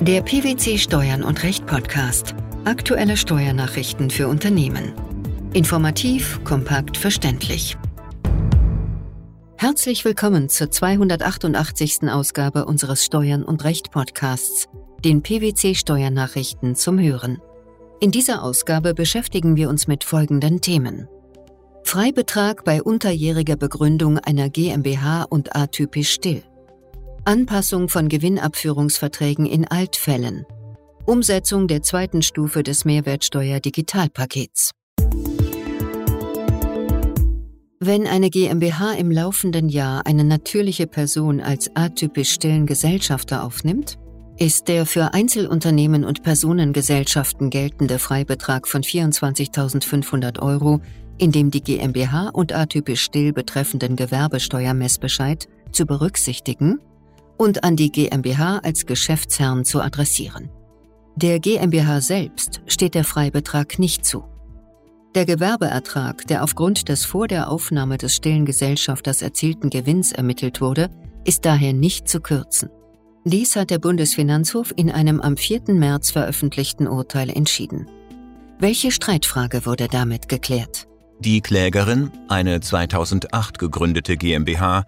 Der PwC Steuern und Recht Podcast. Aktuelle Steuernachrichten für Unternehmen. Informativ, kompakt, verständlich. Herzlich willkommen zur 288. Ausgabe unseres Steuern und Recht Podcasts, den PwC Steuernachrichten zum Hören. In dieser Ausgabe beschäftigen wir uns mit folgenden Themen. Freibetrag bei unterjähriger Begründung einer GmbH und atypisch still. Anpassung von Gewinnabführungsverträgen in Altfällen. Umsetzung der zweiten Stufe des Mehrwertsteuer-Digitalpakets. Wenn eine GmbH im laufenden Jahr eine natürliche Person als atypisch stillen Gesellschafter aufnimmt, ist der für Einzelunternehmen und Personengesellschaften geltende Freibetrag von 24.500 Euro in dem die GmbH und atypisch still betreffenden Gewerbesteuermessbescheid zu berücksichtigen und an die GmbH als Geschäftsherrn zu adressieren. Der GmbH selbst steht der Freibetrag nicht zu. Der Gewerbeertrag, der aufgrund des vor der Aufnahme des stillen Gesellschafters erzielten Gewinns ermittelt wurde, ist daher nicht zu kürzen. Dies hat der Bundesfinanzhof in einem am 4. März veröffentlichten Urteil entschieden. Welche Streitfrage wurde damit geklärt? Die Klägerin, eine 2008 gegründete GmbH,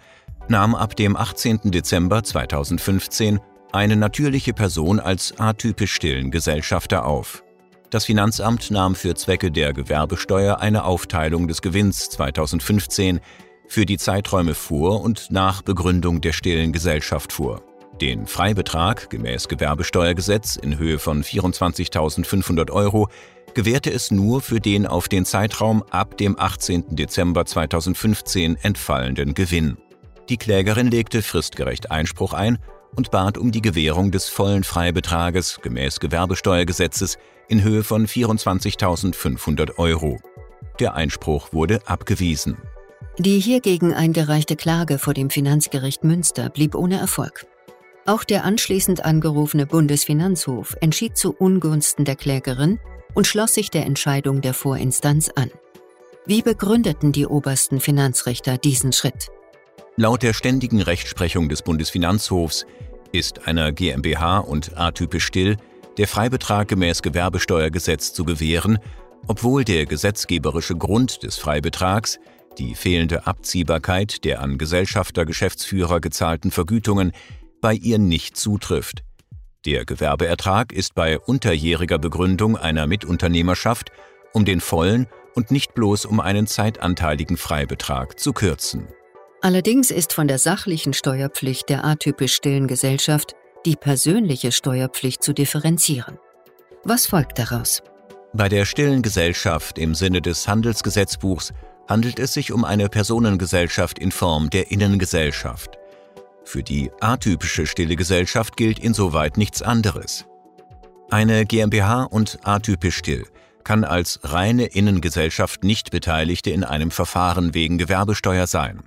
nahm ab dem 18. Dezember 2015 eine natürliche Person als atypisch stillen Gesellschafter auf. Das Finanzamt nahm für Zwecke der Gewerbesteuer eine Aufteilung des Gewinns 2015 für die Zeiträume vor und nach Begründung der stillen Gesellschaft vor. Den Freibetrag gemäß Gewerbesteuergesetz in Höhe von 24.500 Euro gewährte es nur für den auf den Zeitraum ab dem 18. Dezember 2015 entfallenden Gewinn. Die Klägerin legte fristgerecht Einspruch ein und bat um die Gewährung des vollen Freibetrages gemäß Gewerbesteuergesetzes in Höhe von 24.500 Euro. Der Einspruch wurde abgewiesen. Die hiergegen eingereichte Klage vor dem Finanzgericht Münster blieb ohne Erfolg. Auch der anschließend angerufene Bundesfinanzhof entschied zu Ungunsten der Klägerin und schloss sich der Entscheidung der Vorinstanz an. Wie begründeten die obersten Finanzrichter diesen Schritt? Laut der ständigen Rechtsprechung des Bundesfinanzhofs ist einer GmbH und atypisch still der Freibetrag gemäß Gewerbesteuergesetz zu gewähren, obwohl der gesetzgeberische Grund des Freibetrags, die fehlende Abziehbarkeit der an Gesellschafter Geschäftsführer gezahlten Vergütungen, bei ihr nicht zutrifft. Der Gewerbeertrag ist bei unterjähriger Begründung einer Mitunternehmerschaft um den vollen und nicht bloß um einen zeitanteiligen Freibetrag zu kürzen. Allerdings ist von der sachlichen Steuerpflicht der atypisch stillen Gesellschaft die persönliche Steuerpflicht zu differenzieren. Was folgt daraus? Bei der stillen Gesellschaft im Sinne des Handelsgesetzbuchs handelt es sich um eine Personengesellschaft in Form der Innengesellschaft. Für die atypische stille Gesellschaft gilt insoweit nichts anderes. Eine GmbH und atypisch still kann als reine Innengesellschaft nicht Beteiligte in einem Verfahren wegen Gewerbesteuer sein.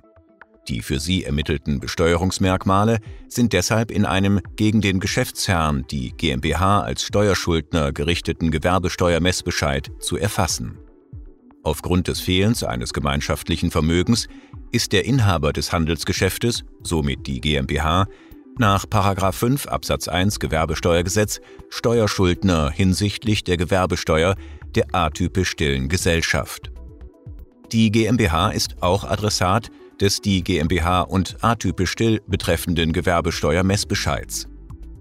Die für sie ermittelten Besteuerungsmerkmale sind deshalb in einem gegen den Geschäftsherrn, die GmbH als Steuerschuldner gerichteten Gewerbesteuermessbescheid zu erfassen. Aufgrund des Fehlens eines gemeinschaftlichen Vermögens ist der Inhaber des Handelsgeschäftes, somit die GmbH, nach 5 Absatz 1 Gewerbesteuergesetz Steuerschuldner hinsichtlich der Gewerbesteuer der atypisch stillen Gesellschaft. Die GmbH ist auch Adressat des die GmbH und atypisch still betreffenden Gewerbesteuermessbescheids.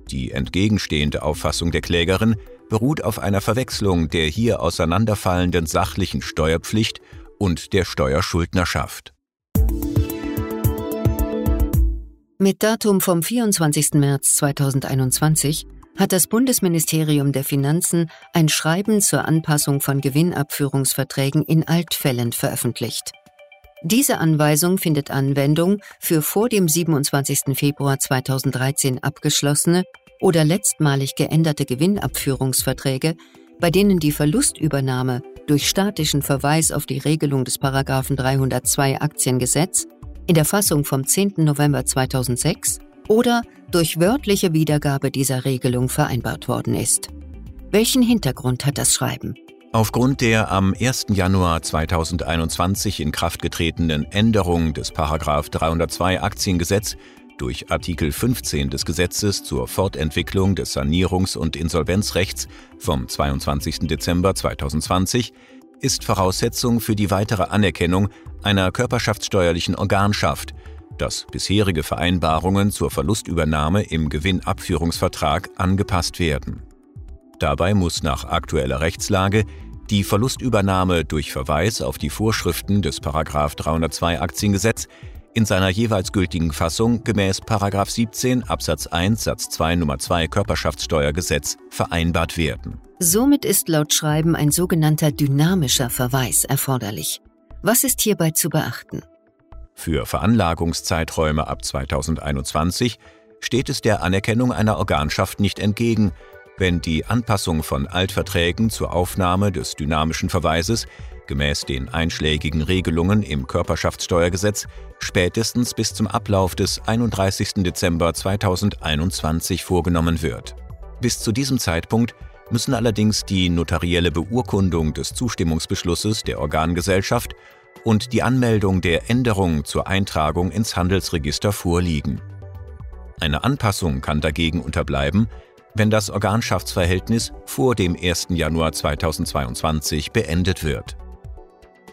Die entgegenstehende Auffassung der Klägerin beruht auf einer Verwechslung der hier auseinanderfallenden sachlichen Steuerpflicht und der Steuerschuldnerschaft. Mit Datum vom 24. März 2021 hat das Bundesministerium der Finanzen ein Schreiben zur Anpassung von Gewinnabführungsverträgen in Altfällen veröffentlicht. Diese Anweisung findet Anwendung für vor dem 27. Februar 2013 abgeschlossene oder letztmalig geänderte Gewinnabführungsverträge, bei denen die Verlustübernahme durch statischen Verweis auf die Regelung des 302 Aktiengesetz in der Fassung vom 10. November 2006 oder durch wörtliche Wiedergabe dieser Regelung vereinbart worden ist. Welchen Hintergrund hat das Schreiben? Aufgrund der am 1. Januar 2021 in Kraft getretenen Änderung des 302 Aktiengesetz durch Artikel 15 des Gesetzes zur Fortentwicklung des Sanierungs- und Insolvenzrechts vom 22. Dezember 2020 ist Voraussetzung für die weitere Anerkennung einer körperschaftssteuerlichen Organschaft, dass bisherige Vereinbarungen zur Verlustübernahme im Gewinnabführungsvertrag angepasst werden. Dabei muss nach aktueller Rechtslage die Verlustübernahme durch Verweis auf die Vorschriften des 302 Aktiengesetz in seiner jeweils gültigen Fassung gemäß 17 Absatz 1 Satz 2 Nummer 2 Körperschaftssteuergesetz vereinbart werden. Somit ist laut Schreiben ein sogenannter dynamischer Verweis erforderlich. Was ist hierbei zu beachten? Für Veranlagungszeiträume ab 2021 steht es der Anerkennung einer Organschaft nicht entgegen, wenn die Anpassung von Altverträgen zur Aufnahme des dynamischen Verweises gemäß den einschlägigen Regelungen im Körperschaftssteuergesetz spätestens bis zum Ablauf des 31. Dezember 2021 vorgenommen wird. Bis zu diesem Zeitpunkt müssen allerdings die notarielle Beurkundung des Zustimmungsbeschlusses der Organgesellschaft und die Anmeldung der Änderung zur Eintragung ins Handelsregister vorliegen. Eine Anpassung kann dagegen unterbleiben, wenn das Organschaftsverhältnis vor dem 1. Januar 2022 beendet wird.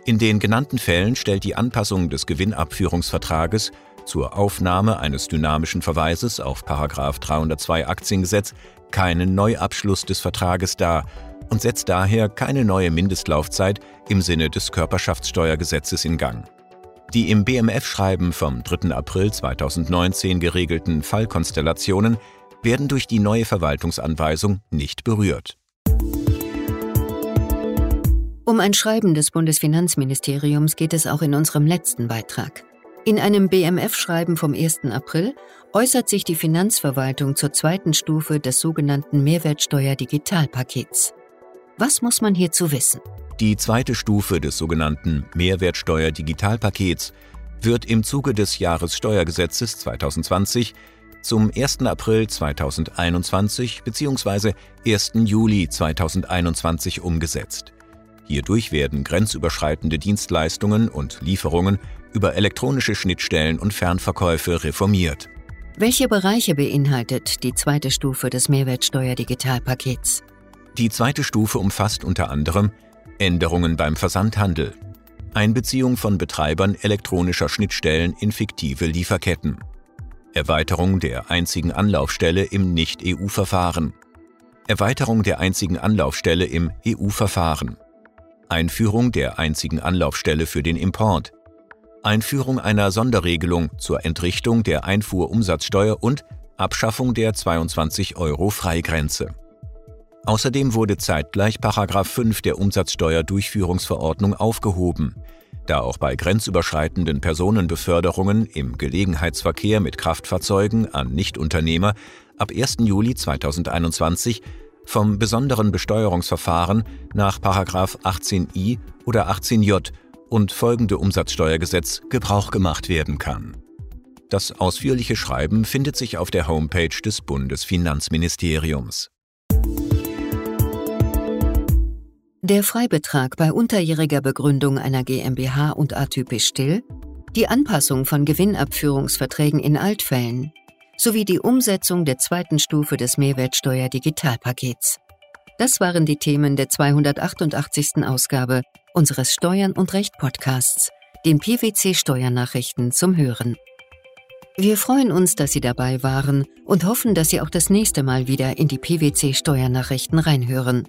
In den genannten Fällen stellt die Anpassung des Gewinnabführungsvertrages zur Aufnahme eines dynamischen Verweises auf 302 Aktiengesetz keinen Neuabschluss des Vertrages dar und setzt daher keine neue Mindestlaufzeit im Sinne des Körperschaftssteuergesetzes in Gang. Die im BMF-Schreiben vom 3. April 2019 geregelten Fallkonstellationen werden durch die neue Verwaltungsanweisung nicht berührt. Um ein Schreiben des Bundesfinanzministeriums geht es auch in unserem letzten Beitrag. In einem BMF-Schreiben vom 1. April äußert sich die Finanzverwaltung zur zweiten Stufe des sogenannten Mehrwertsteuer-Digitalpakets. Was muss man hierzu wissen? Die zweite Stufe des sogenannten Mehrwertsteuer-Digitalpakets wird im Zuge des Jahressteuergesetzes 2020 zum 1. April 2021 bzw. 1. Juli 2021 umgesetzt. Hierdurch werden grenzüberschreitende Dienstleistungen und Lieferungen über elektronische Schnittstellen und Fernverkäufe reformiert. Welche Bereiche beinhaltet die zweite Stufe des Mehrwertsteuer-Digitalpakets? Die zweite Stufe umfasst unter anderem Änderungen beim Versandhandel, Einbeziehung von Betreibern elektronischer Schnittstellen in fiktive Lieferketten, Erweiterung der einzigen Anlaufstelle im Nicht-EU-Verfahren. Erweiterung der einzigen Anlaufstelle im EU-Verfahren. Einführung der einzigen Anlaufstelle für den Import. Einführung einer Sonderregelung zur Entrichtung der Einfuhrumsatzsteuer und Abschaffung der 22 Euro Freigrenze. Außerdem wurde zeitgleich 5 der Umsatzsteuerdurchführungsverordnung aufgehoben da auch bei grenzüberschreitenden Personenbeförderungen im Gelegenheitsverkehr mit Kraftfahrzeugen an Nichtunternehmer ab 1. Juli 2021 vom besonderen Besteuerungsverfahren nach 18i oder 18j und folgende Umsatzsteuergesetz Gebrauch gemacht werden kann. Das ausführliche Schreiben findet sich auf der Homepage des Bundesfinanzministeriums. Der Freibetrag bei unterjähriger Begründung einer GmbH und atypisch still, die Anpassung von Gewinnabführungsverträgen in Altfällen sowie die Umsetzung der zweiten Stufe des Mehrwertsteuer-Digitalpakets. Das waren die Themen der 288. Ausgabe unseres Steuern und Recht Podcasts, den PwC Steuernachrichten zum Hören. Wir freuen uns, dass Sie dabei waren und hoffen, dass Sie auch das nächste Mal wieder in die PwC Steuernachrichten reinhören.